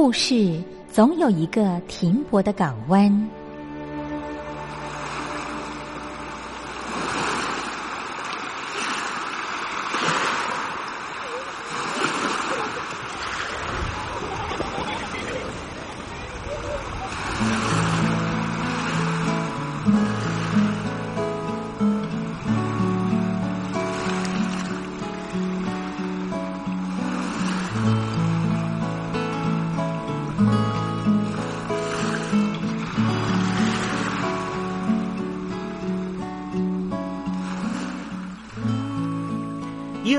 故事总有一个停泊的港湾。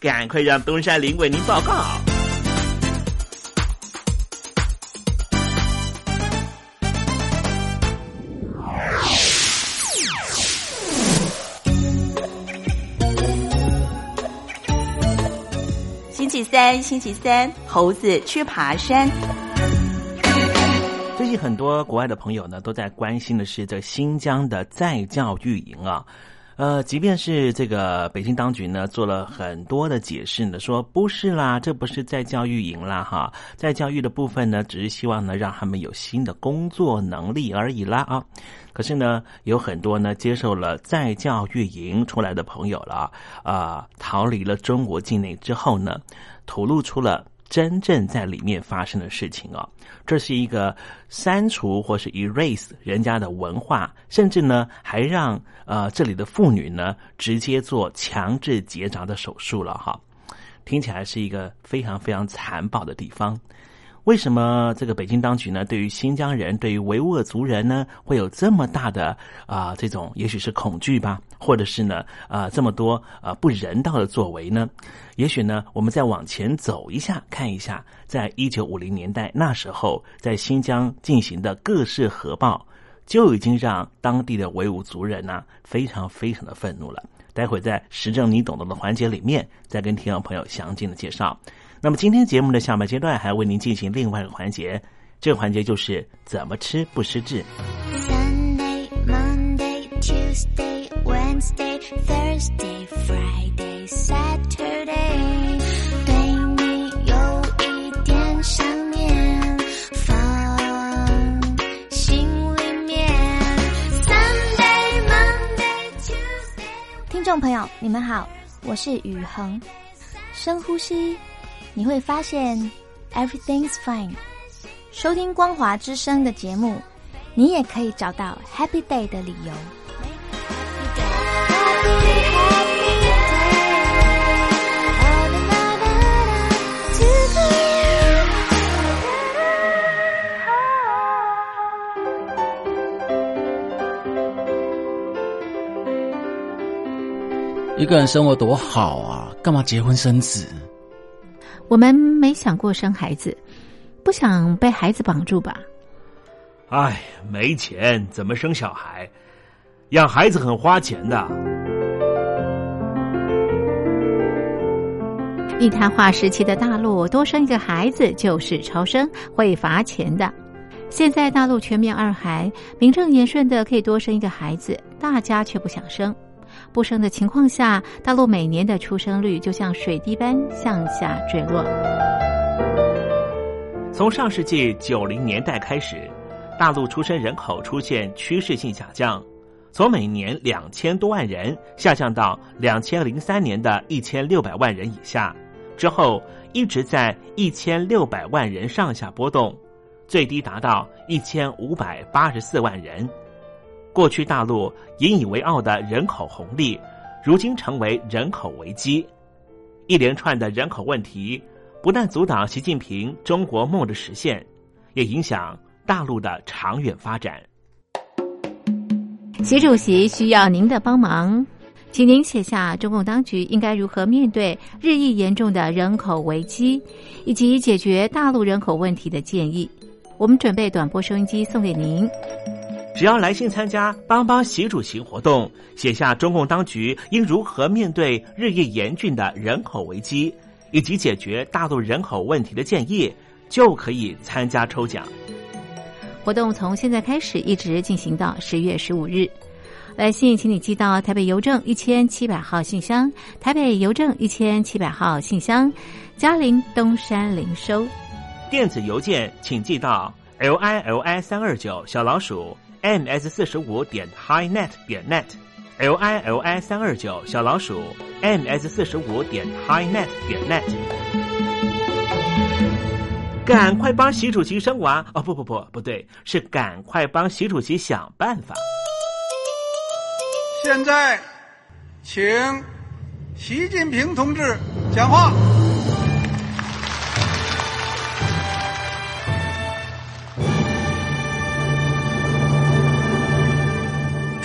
赶快让东山林为您报告。星期三，星期三，猴子去爬山。最近很多国外的朋友呢，都在关心的是这新疆的再教育营啊。呃，即便是这个北京当局呢，做了很多的解释呢，说不是啦，这不是在教育营啦，哈，在教育的部分呢，只是希望呢，让他们有新的工作能力而已啦啊。可是呢，有很多呢，接受了在教育营出来的朋友了啊，逃离了中国境内之后呢，吐露出了。真正在里面发生的事情哦，这是一个删除或是 erase 人家的文化，甚至呢还让呃这里的妇女呢直接做强制结扎的手术了哈，听起来是一个非常非常残暴的地方。为什么这个北京当局呢，对于新疆人、对于维吾尔族人呢，会有这么大的啊这种，也许是恐惧吧，或者是呢啊这么多啊不人道的作为呢？也许呢，我们再往前走一下，看一下，在一九五零年代那时候，在新疆进行的各式核爆，就已经让当地的维吾族人呢非常非常的愤怒了。待会在时政你懂得的环节里面，再跟听众朋友详尽的介绍。那么今天节目的下半阶段还为您进行另外一个环节，这个环节就是怎么吃不失智。Sunday, Monday, Tuesday, Wednesday, Thursday, Friday, Saturday，对你有一点想念，放心里面。Sunday, Monday, Tuesday。听众朋友，你们好，我是雨恒，深呼吸。你会发现，everything's fine。收听光华之声的节目，你也可以找到 happy day 的理由。一个人生活多好啊，干嘛结婚生子？我们没想过生孩子，不想被孩子绑住吧？哎，没钱怎么生小孩？养孩子很花钱的。一谈话时期的大陆，多生一个孩子就是超生，会罚钱的。现在大陆全面二孩，名正言顺的可以多生一个孩子，大家却不想生。不生的情况下，大陆每年的出生率就像水滴般向下坠落。从上世纪九零年代开始，大陆出生人口出现趋势性下降，从每年两千多万人下降到两千零三年的一千六百万人以下，之后一直在一千六百万人上下波动，最低达到一千五百八十四万人。过去大陆引以为傲的人口红利，如今成为人口危机。一连串的人口问题，不但阻挡习近平中国梦的实现，也影响大陆的长远发展。习主席需要您的帮忙，请您写下中共当局应该如何面对日益严重的人口危机，以及解决大陆人口问题的建议。我们准备短波收音机送给您。只要来信参加“帮帮习主席”活动，写下中共当局应如何面对日益严峻的人口危机，以及解决大陆人口问题的建议，就可以参加抽奖。活动从现在开始一直进行到十月十五日。来信，请你寄到台北邮政一千七百号信箱，台北邮政一千七百号信箱，嘉陵东山零收。电子邮件请寄到 l i l i 三二九小老鼠。Ms 四十五点 highnet 点 net l i l i 三二九小老鼠 m s 四十五点 highnet 点 net。赶快帮习主席生娃哦！不不不，不对，是赶快帮习主席想办法。现在，请习近平同志讲话。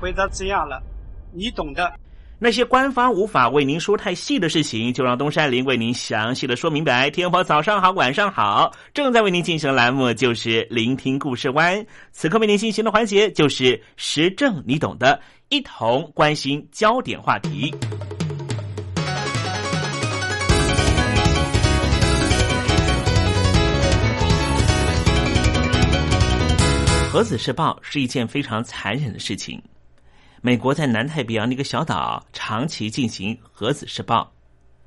回答这样了，你懂的。那些官方无法为您说太细的事情，就让东山林为您详细的说明白。天婆早上好，晚上好，正在为您进行的栏目就是聆听故事湾。此刻为您进行的环节就是时政，你懂的，一同关心焦点话题。核子试爆是一件非常残忍的事情。美国在南太平洋的一个小岛长期进行核子试爆，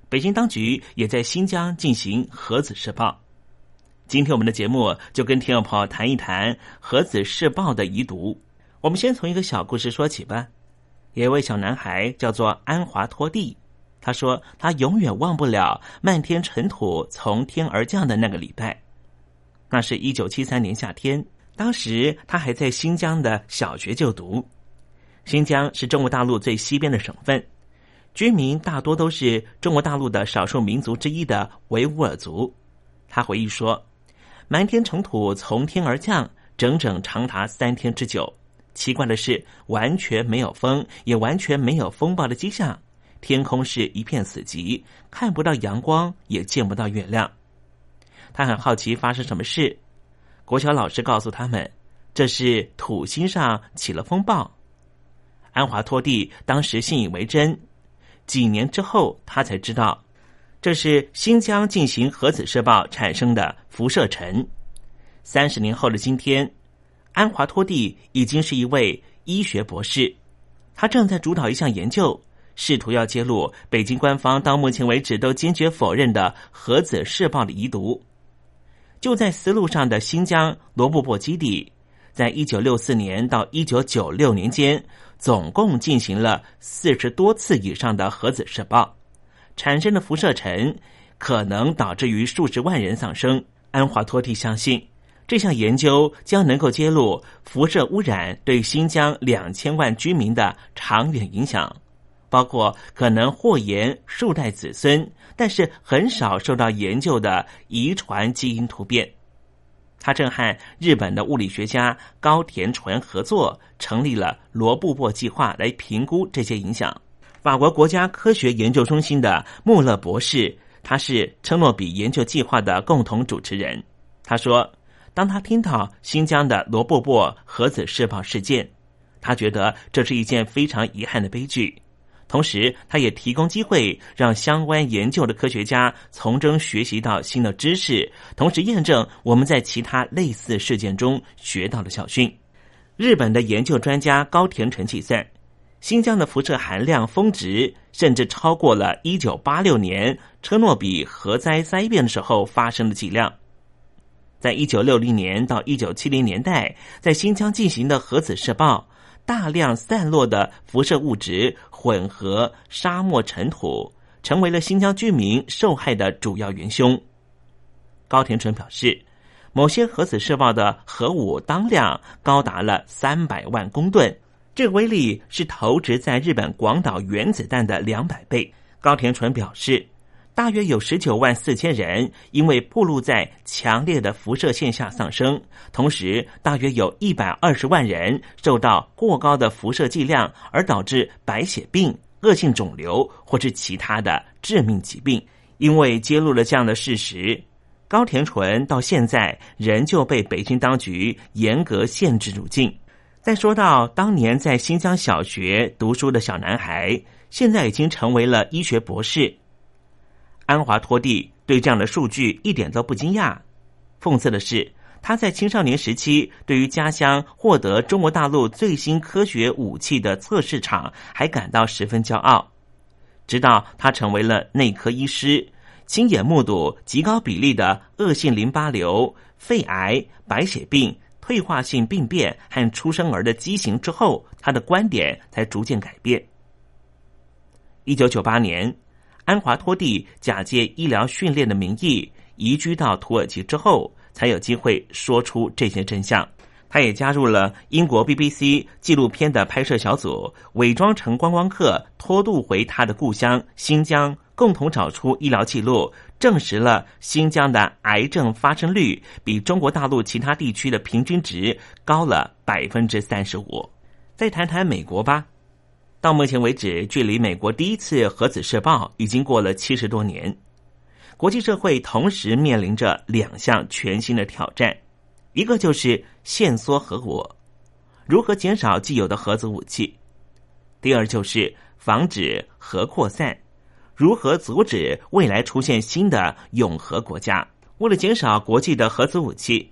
北京当局也在新疆进行核子试爆。今天我们的节目就跟听众朋友谈一谈核子试爆的遗毒。我们先从一个小故事说起吧。有一位小男孩叫做安华托蒂，他说他永远忘不了漫天尘土从天而降的那个礼拜。那是一九七三年夏天，当时他还在新疆的小学就读。新疆是中国大陆最西边的省份，居民大多都是中国大陆的少数民族之一的维吾尔族。他回忆说：“满天尘土从天而降，整整长达三天之久。奇怪的是，完全没有风，也完全没有风暴的迹象。天空是一片死寂，看不到阳光，也见不到月亮。”他很好奇发生什么事。国小老师告诉他们：“这是土星上起了风暴。”安华托蒂当时信以为真，几年之后，他才知道这是新疆进行核子试爆产生的辐射尘。三十年后的今天，安华托蒂已经是一位医学博士，他正在主导一项研究，试图要揭露北京官方到目前为止都坚决否认的核子试爆的遗毒。就在丝路上的新疆罗布泊基地，在一九六四年到一九九六年间。总共进行了四十多次以上的核子试爆，产生的辐射尘可能导致于数十万人丧生。安华托蒂相信，这项研究将能够揭露辐射污染对新疆两千万居民的长远影响，包括可能祸延数代子孙，但是很少受到研究的遗传基因突变。他正和日本的物理学家高田纯合作，成立了罗布泊计划来评估这些影响。法国国家科学研究中心的穆勒博士，他是车诺比研究计划的共同主持人。他说，当他听到新疆的罗布泊核子试爆事件，他觉得这是一件非常遗憾的悲剧。同时，他也提供机会让相关研究的科学家从中学习到新的知识，同时验证我们在其他类似事件中学到的教训。日本的研究专家高田纯计算，新疆的辐射含量峰值甚至超过了一九八六年车诺比核灾灾变的时候发生的剂量。在一九六零年到一九七零年代，在新疆进行的核子试爆，大量散落的辐射物质混合沙漠尘土，成为了新疆居民受害的主要元凶。高田纯表示，某些核子射爆的核武当量高达了三百万公吨，这个威力是投掷在日本广岛原子弹的两百倍。高田纯表示。大约有十九万四千人因为暴露在强烈的辐射线下丧生，同时大约有一百二十万人受到过高的辐射剂量而导致白血病、恶性肿瘤或是其他的致命疾病。因为揭露了这样的事实，高田纯到现在仍旧被北京当局严格限制入境。再说到当年在新疆小学读书的小男孩，现在已经成为了医学博士。安华托蒂对这样的数据一点都不惊讶。讽刺的是，他在青少年时期对于家乡获得中国大陆最新科学武器的测试场还感到十分骄傲。直到他成为了内科医师，亲眼目睹极高比例的恶性淋巴瘤、肺癌、白血病、退化性病变和出生儿的畸形之后，他的观点才逐渐改变。一九九八年。安华托蒂假借医疗训练的名义移居到土耳其之后，才有机会说出这些真相。他也加入了英国 BBC 纪录片的拍摄小组，伪装成观光客，拖渡回他的故乡新疆，共同找出医疗记录，证实了新疆的癌症发生率比中国大陆其他地区的平均值高了百分之三十五。再谈谈美国吧。到目前为止，距离美国第一次核子试爆已经过了七十多年。国际社会同时面临着两项全新的挑战：一个就是限缩核武，如何减少既有的核子武器；第二就是防止核扩散，如何阻止未来出现新的永核国家。为了减少国际的核子武器，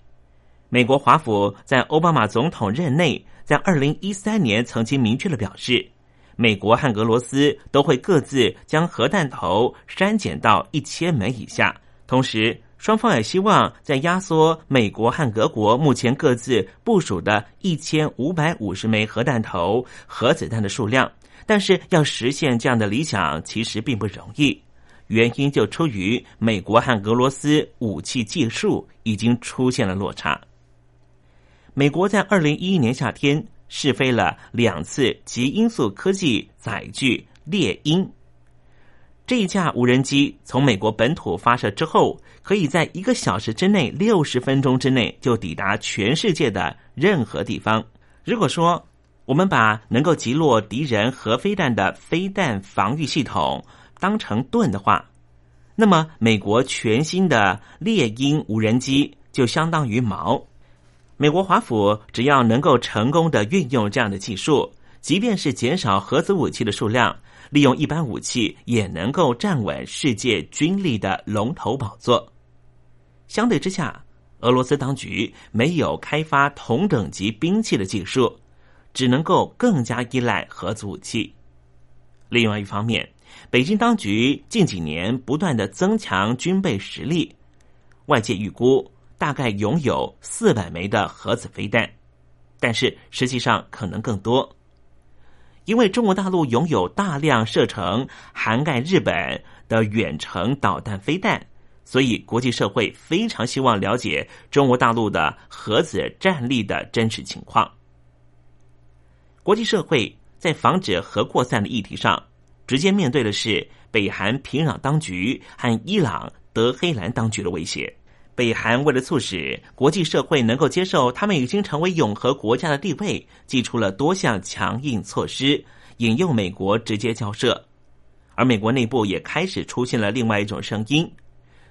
美国华府在奥巴马总统任内，在二零一三年曾经明确的表示。美国和俄罗斯都会各自将核弹头删减到一千枚以下，同时双方也希望在压缩美国和俄国目前各自部署的一千五百五十枚核弹头核子弹的数量。但是要实现这样的理想，其实并不容易，原因就出于美国和俄罗斯武器技术已经出现了落差。美国在二零一一年夏天。试飞了两次极音速科技载具猎鹰。这一架无人机从美国本土发射之后，可以在一个小时之内、六十分钟之内就抵达全世界的任何地方。如果说我们把能够击落敌人核飞弹的飞弹防御系统当成盾的话，那么美国全新的猎鹰无人机就相当于矛。美国华府只要能够成功的运用这样的技术，即便是减少核子武器的数量，利用一般武器也能够站稳世界军力的龙头宝座。相对之下，俄罗斯当局没有开发同等级兵器的技术，只能够更加依赖核子武器。另外一方面，北京当局近几年不断的增强军备实力，外界预估。大概拥有四百枚的核子飞弹，但是实际上可能更多，因为中国大陆拥有大量射程涵盖日本的远程导弹飞弹，所以国际社会非常希望了解中国大陆的核子战力的真实情况。国际社会在防止核扩散的议题上，直接面对的是北韩平壤当局和伊朗德黑兰当局的威胁。北韩为了促使国际社会能够接受他们已经成为永和国家的地位，祭出了多项强硬措施，引诱美国直接交涉。而美国内部也开始出现了另外一种声音，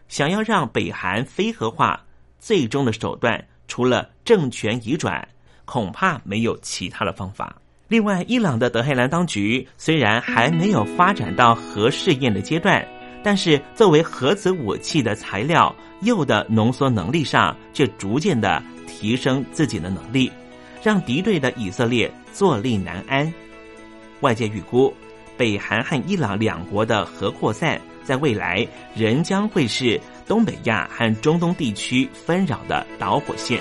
想要让北韩非核化，最终的手段除了政权移转，恐怕没有其他的方法。另外，伊朗的德黑兰当局虽然还没有发展到核试验的阶段。但是，作为核子武器的材料，铀的浓缩能力上却逐渐的提升自己的能力，让敌对的以色列坐立难安。外界预估，北韩和伊朗两国的核扩散，在未来仍将会是东北亚和中东地区纷扰的导火线。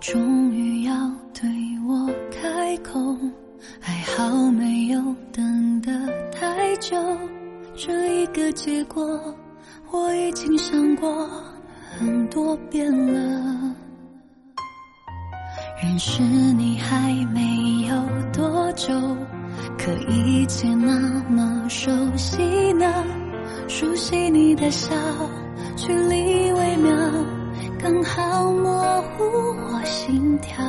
终于要对我开口，还好没有等得太久。这一个结果我已经想过很多遍了。认识你还没有多久，可一切那么熟悉呢？熟悉你的笑，距离微妙。刚好模糊我心跳，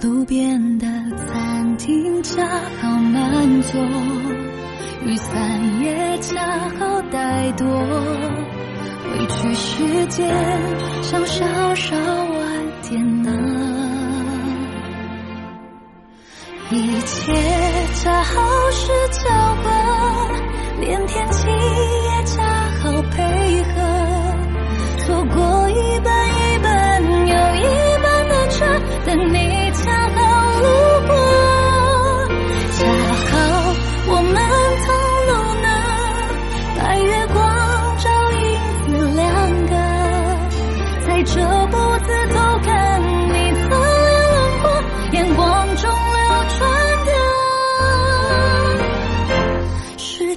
路边的餐厅恰好满座，雨伞也恰好带多，委屈时间像稍稍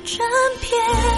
枕边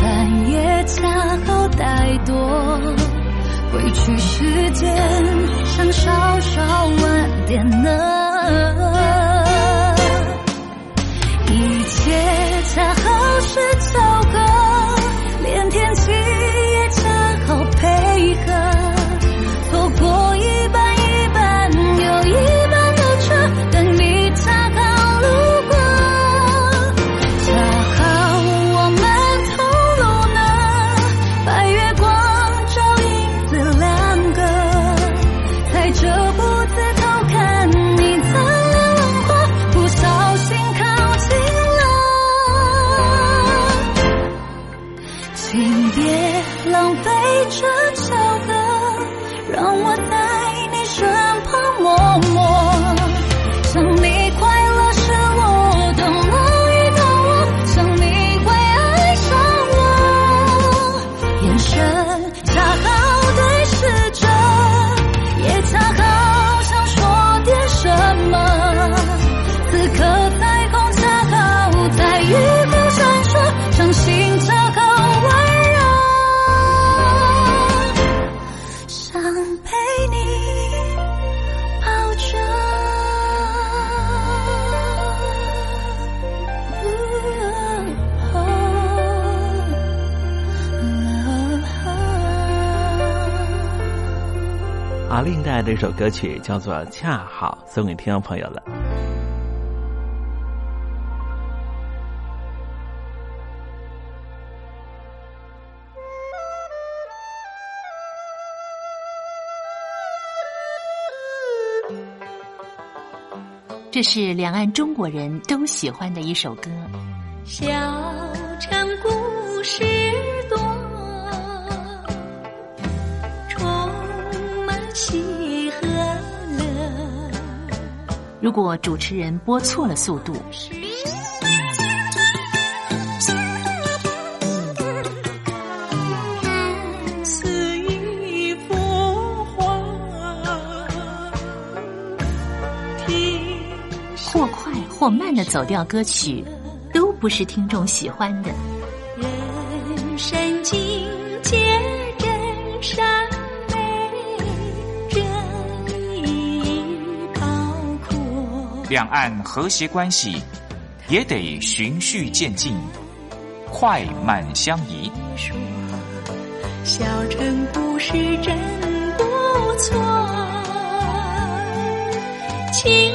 雨伞也恰好带多。回去时间想稍稍晚点呢，阿令带来的一首歌曲叫做《恰好》，送给听众朋友了。这是两岸中国人都喜欢的一首歌。小城故事如果主持人播错了速度，听或快或慢的走调歌曲，都不是听众喜欢的。人生境界两岸和谐关系也得循序渐进，快慢相宜。小城故事真不错，情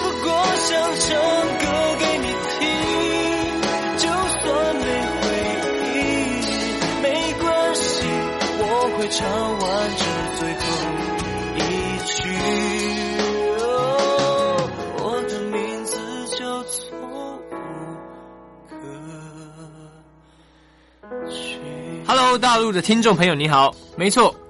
不过想唱歌给你听，就算没回应，没关系，我会唱完这最后一句。哦我的名字叫错误 Hello，大陆的听众朋友，你好，没错，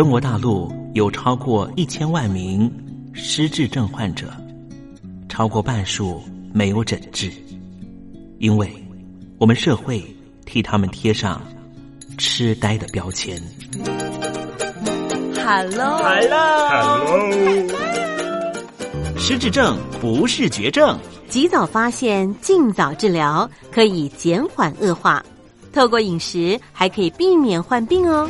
中国大陆有超过一千万名失智症患者，超过半数没有诊治，因为我们社会替他们贴上痴呆的标签。Hello，来了失智症不是绝症，及早发现，尽早治疗，可以减缓恶化。透过饮食，还可以避免患病哦。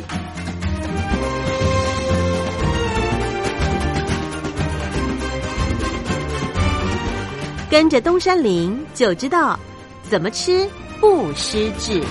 跟着东山林就知道怎么吃不失智。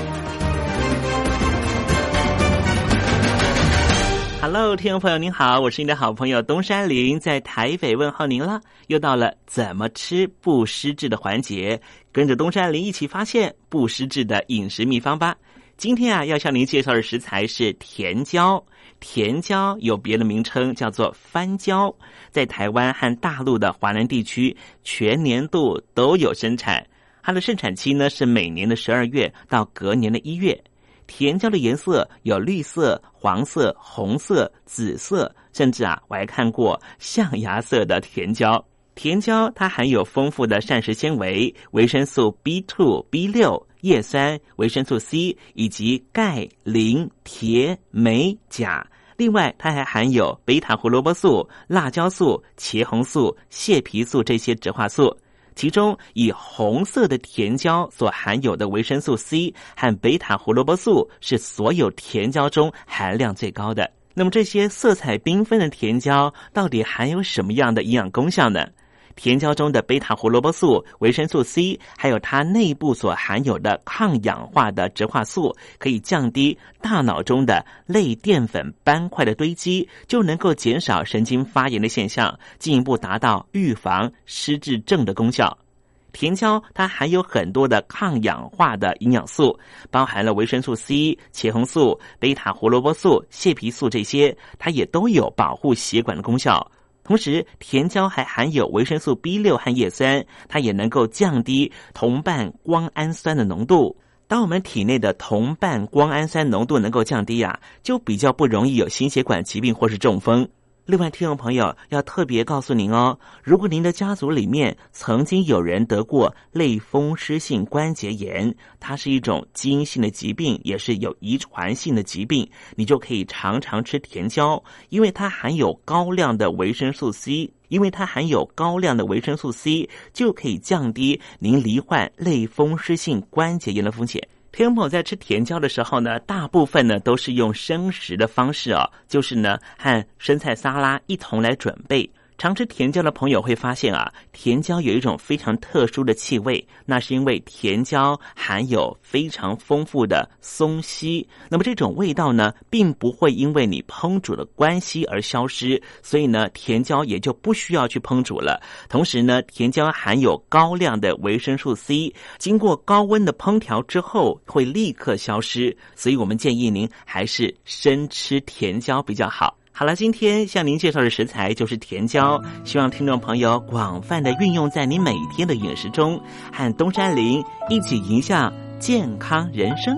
Hello，听众朋友您好，我是你的好朋友东山林，在台北问候您了。又到了怎么吃不失智的环节，跟着东山林一起发现不失智的饮食秘方吧。今天啊，要向您介绍的食材是甜椒。甜椒有别的名称叫做番椒，在台湾和大陆的华南地区全年度都有生产。它的盛产期呢是每年的十二月到隔年的一月。甜椒的颜色有绿色、黄色、红色、紫色，甚至啊，我还看过象牙色的甜椒。甜椒它含有丰富的膳食纤维、维生素 B two、B 六、叶酸、维生素 C 以及钙、磷、铁、镁、钾。另外，它还含有贝塔胡萝卜素、辣椒素、茄红素、蟹皮素这些植化素。其中，以红色的甜椒所含有的维生素 C 和贝塔胡萝卜素是所有甜椒中含量最高的。那么，这些色彩缤纷的甜椒到底含有什么样的营养功效呢？甜椒中的贝塔胡萝卜素、维生素 C，还有它内部所含有的抗氧化的植化素，可以降低大脑中的类淀粉斑块的堆积，就能够减少神经发炎的现象，进一步达到预防失智症的功效。甜椒它含有很多的抗氧化的营养素，包含了维生素 C、茄红素、贝塔胡萝卜素、蟹皮素这些，它也都有保护血管的功效。同时，甜椒还含有维生素 B 六和叶酸，它也能够降低同伴胱氨酸的浓度。当我们体内的同伴胱氨酸浓度能够降低啊，就比较不容易有心血管疾病或是中风。另外，听众朋友要特别告诉您哦，如果您的家族里面曾经有人得过类风湿性关节炎，它是一种基因性的疾病，也是有遗传性的疾病，你就可以常常吃甜椒，因为它含有高量的维生素 C，因为它含有高量的维生素 C，就可以降低您罹患类风湿性关节炎的风险。天宝在吃甜椒的时候呢，大部分呢都是用生食的方式哦，就是呢和生菜沙拉一同来准备。常吃甜椒的朋友会发现啊，甜椒有一种非常特殊的气味，那是因为甜椒含有非常丰富的松烯。那么这种味道呢，并不会因为你烹煮的关系而消失，所以呢，甜椒也就不需要去烹煮了。同时呢，甜椒含有高量的维生素 C，经过高温的烹调之后会立刻消失，所以我们建议您还是生吃甜椒比较好。好了，今天向您介绍的食材就是甜椒，希望听众朋友广泛的运用在你每天的饮食中，和东山林一起迎向健康人生。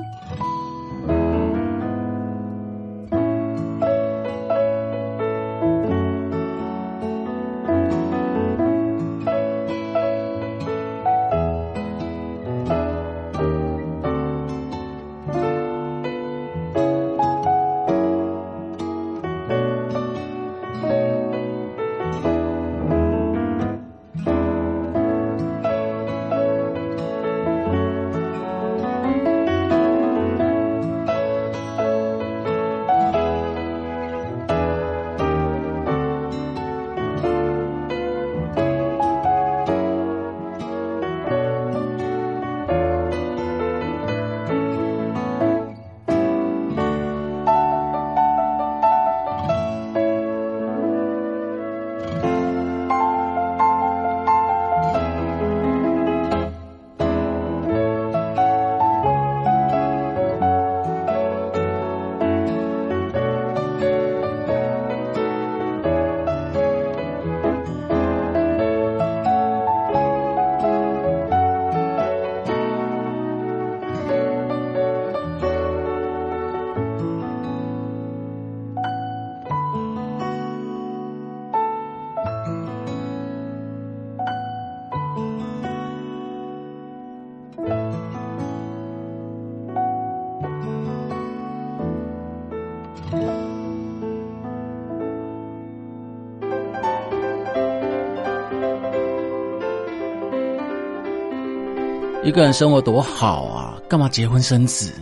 一个人生活多好啊，干嘛结婚生子？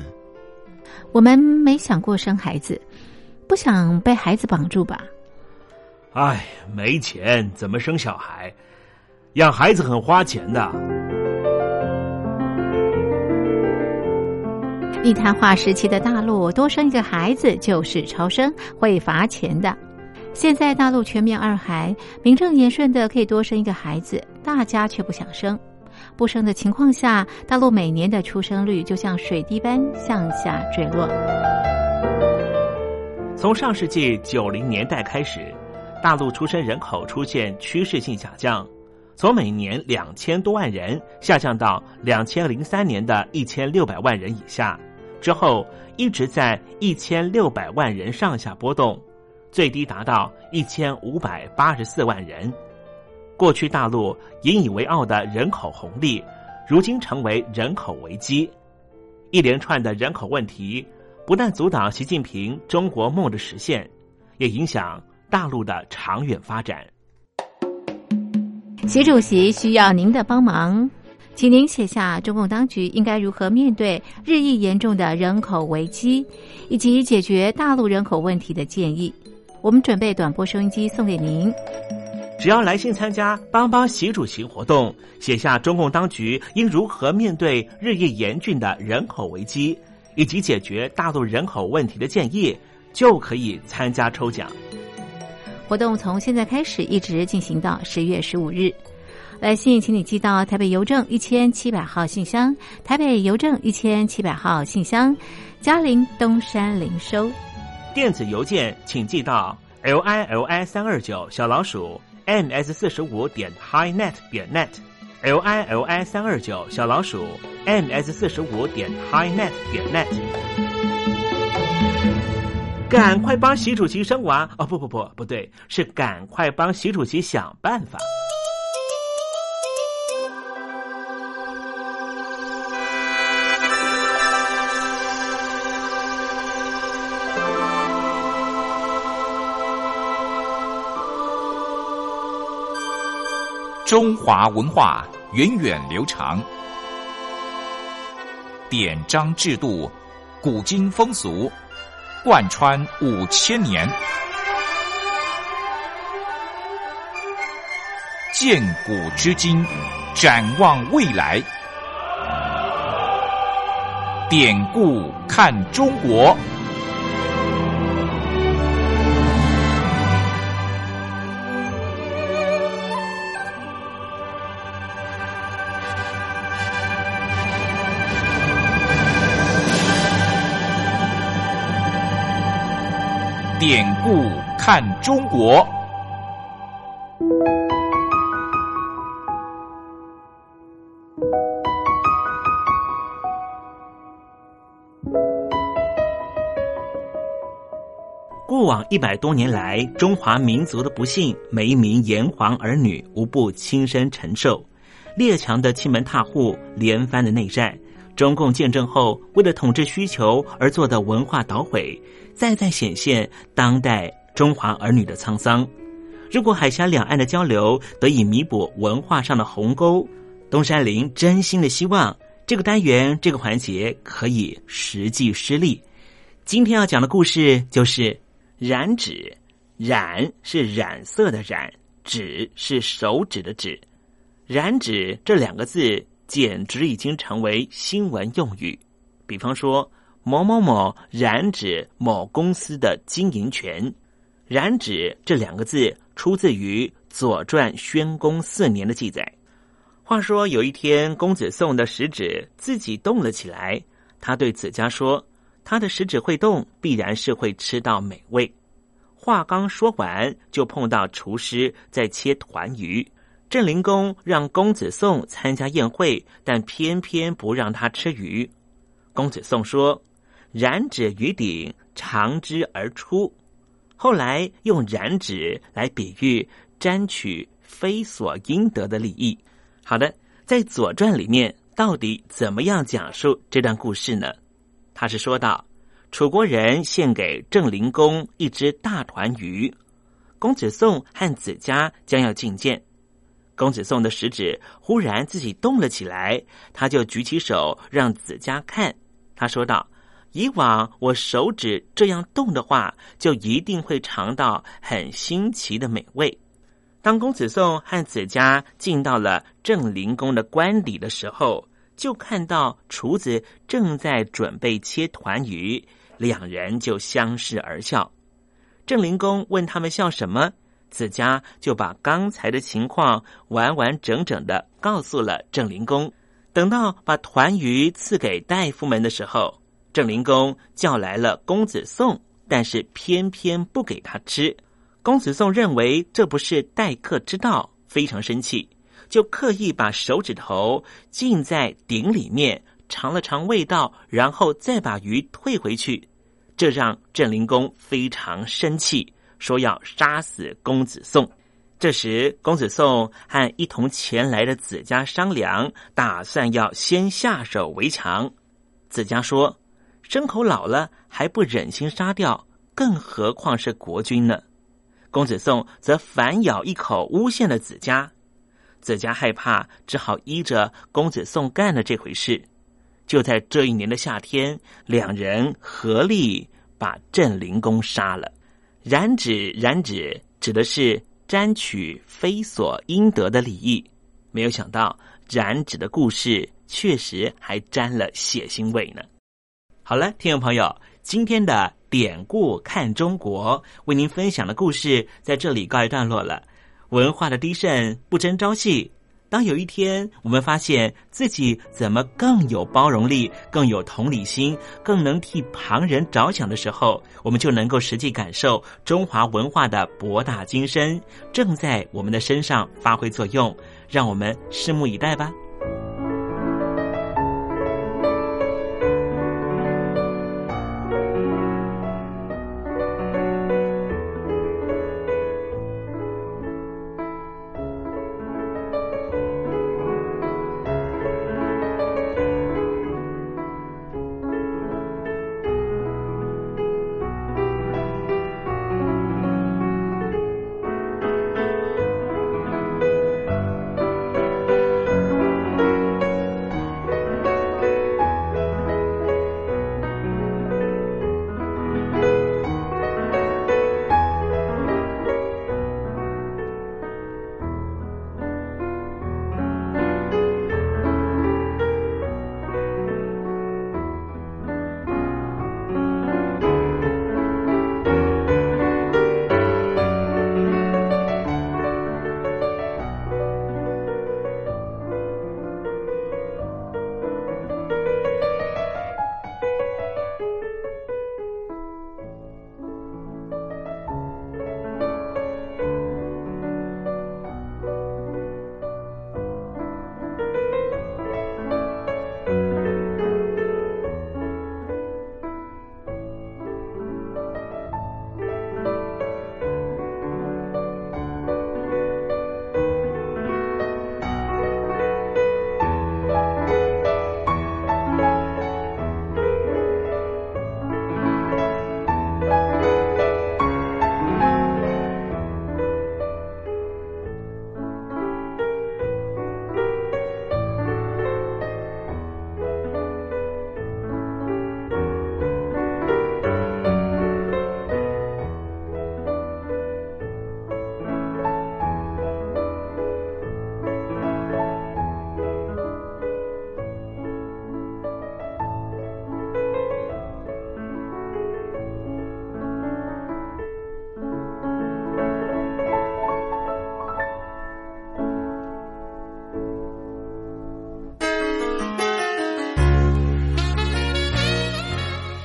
我们没想过生孩子，不想被孩子绑住吧？哎，没钱怎么生小孩？养孩子很花钱的。一谈话时期的大陆，多生一个孩子就是超生，会罚钱的。现在大陆全面二孩，名正言顺的可以多生一个孩子，大家却不想生。不生的情况下，大陆每年的出生率就像水滴般向下坠落。从上世纪九零年代开始，大陆出生人口出现趋势性下降，从每年两千多万人下降到两千零三年的一千六百万人以下，之后一直在一千六百万人上下波动，最低达到一千五百八十四万人。过去大陆引以为傲的人口红利，如今成为人口危机。一连串的人口问题，不但阻挡习近平中国梦的实现，也影响大陆的长远发展。习主席需要您的帮忙，请您写下中共当局应该如何面对日益严重的人口危机，以及解决大陆人口问题的建议。我们准备短波收音机送给您。只要来信参加“帮帮习主席”活动，写下中共当局应如何面对日益严峻的人口危机，以及解决大陆人口问题的建议，就可以参加抽奖。活动从现在开始一直进行到十月十五日。来信请你寄到台北邮政一千七百号信箱，台北邮政一千七百号信箱，嘉陵东山零收。电子邮件请寄到 l i l i 三二九小老鼠。Ms 四十五点 highnet 点 net，l i l i 三二九小老鼠 ms 四十五点 highnet 点 net，赶快帮习主席生娃哦！不不不，不对，是赶快帮习主席想办法。中华文化源远流长，典章制度、古今风俗贯穿五千年，鉴古知今，展望未来，典故看中国。典故看中国。过往一百多年来，中华民族的不幸，每一名炎黄儿女无不亲身承受。列强的欺门踏户，连番的内战。中共建政后，为了统治需求而做的文化捣毁，再再显现当代中华儿女的沧桑。如果海峡两岸的交流得以弥补文化上的鸿沟，东山林真心的希望这个单元这个环节可以实际施力。今天要讲的故事就是染指，染是染色的染，指是手指的指，染指这两个字。简直已经成为新闻用语，比方说某某某染指某公司的经营权，染指这两个字出自于《左传》宣公四年的记载。话说有一天，公子宋的食指自己动了起来，他对子家说：“他的食指会动，必然是会吃到美味。”话刚说完，就碰到厨师在切团鱼。郑灵公让公子宋参加宴会，但偏偏不让他吃鱼。公子宋说：“染指鱼顶，长之而出。”后来用染指来比喻沾取非所应得的利益。好的，在《左传》里面到底怎么样讲述这段故事呢？他是说到，楚国人献给郑灵公一只大团鱼，公子宋和子家将要觐见。公子宋的食指忽然自己动了起来，他就举起手让子家看。他说道：“以往我手指这样动的话，就一定会尝到很新奇的美味。”当公子宋和子家进到了郑灵公的官邸的时候，就看到厨子正在准备切团鱼，两人就相视而笑。郑灵公问他们笑什么？子家就把刚才的情况完完整整的告诉了郑灵公。等到把团鱼赐给大夫们的时候，郑灵公叫来了公子宋，但是偏偏不给他吃。公子宋认为这不是待客之道，非常生气，就刻意把手指头浸在鼎里面尝了尝味道，然后再把鱼退回去。这让郑灵公非常生气。说要杀死公子宋，这时公子宋和一同前来的子家商量，打算要先下手为强。子家说：“牲口老了还不忍心杀掉，更何况是国君呢？”公子宋则反咬一口，诬陷了子家。子家害怕，只好依着公子宋干的这回事。就在这一年的夏天，两人合力把镇灵公杀了。染指染指指的是沾取非所应得的礼义。没有想到染指的故事确实还沾了血腥味呢。好了，听众朋友，今天的典故看中国为您分享的故事在这里告一段落了。文化的低盛不争朝夕。当有一天我们发现自己怎么更有包容力、更有同理心、更能替旁人着想的时候，我们就能够实际感受中华文化的博大精深正在我们的身上发挥作用。让我们拭目以待吧。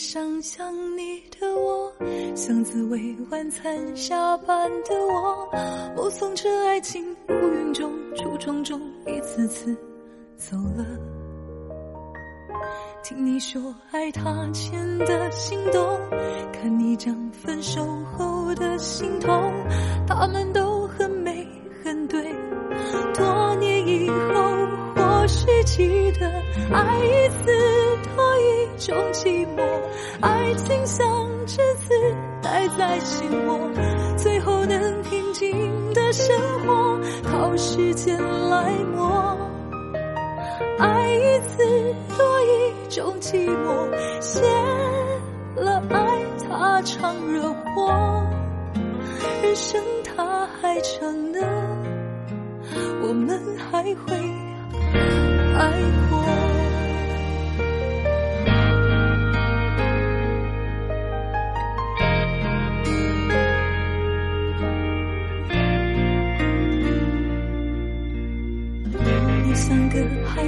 雨，街上想你的我，像滋味晚餐下班的我，目送着爱情乌云中、橱窗中一次次走了。听你说爱他前的心动，看你讲分手后的心痛，他们都很美很对。多年以后，或许记得爱一次。种寂寞，爱情像栀子待在心窝，最后能平静的生活，靠时间来磨。爱一次多一种寂寞，谢了爱它常惹祸，人生它还长呢，我们还会爱过。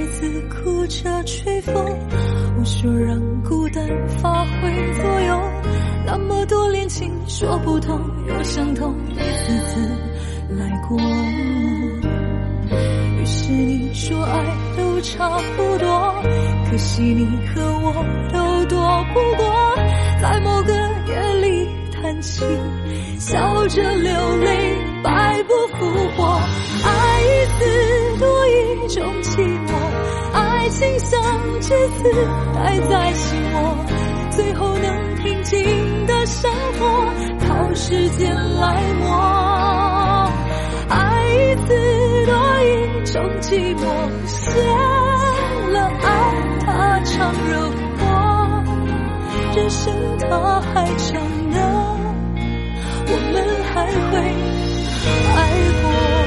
子哭着吹风，我说让孤单发挥作用。那么多恋情说不通又相同，一次次来过。于是你说爱都差不多，可惜你和我都躲不过，在某个夜里叹气，笑着流泪，百不复活。爱一次多一种寂寞，爱情像栀子待在心。窝，最后能平静的生活，靠时间来磨。爱一次多一种寂寞，谢了爱，它常惹祸，人生它还长呢，我们还会。爱过我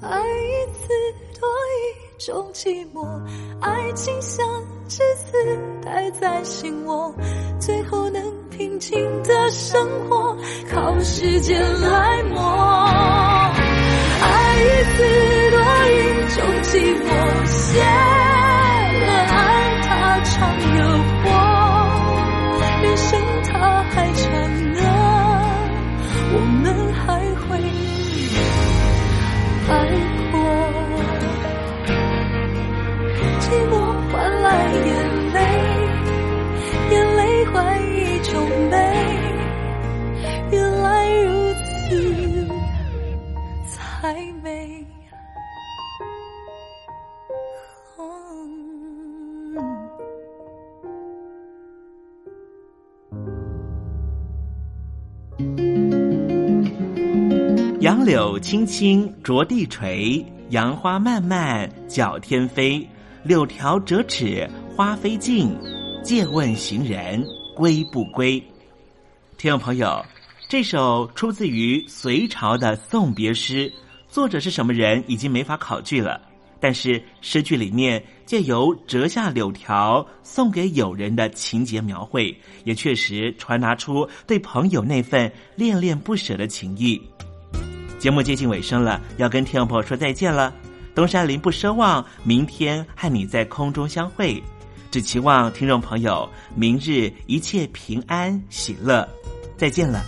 爱一次多一种寂寞爱情像只自带在心窝最后能平静的生活。靠时青青着地垂，杨花漫漫搅天飞。柳条折尺花飞尽，借问行人归不归？听众朋友，这首出自于隋朝的送别诗，作者是什么人已经没法考据了。但是诗句里面借由折下柳条送给友人的情节描绘，也确实传达出对朋友那份恋恋不舍的情谊。节目接近尾声了，要跟听众朋友说再见了。东山林不奢望明天和你在空中相会，只期望听众朋友明日一切平安喜乐。再见了。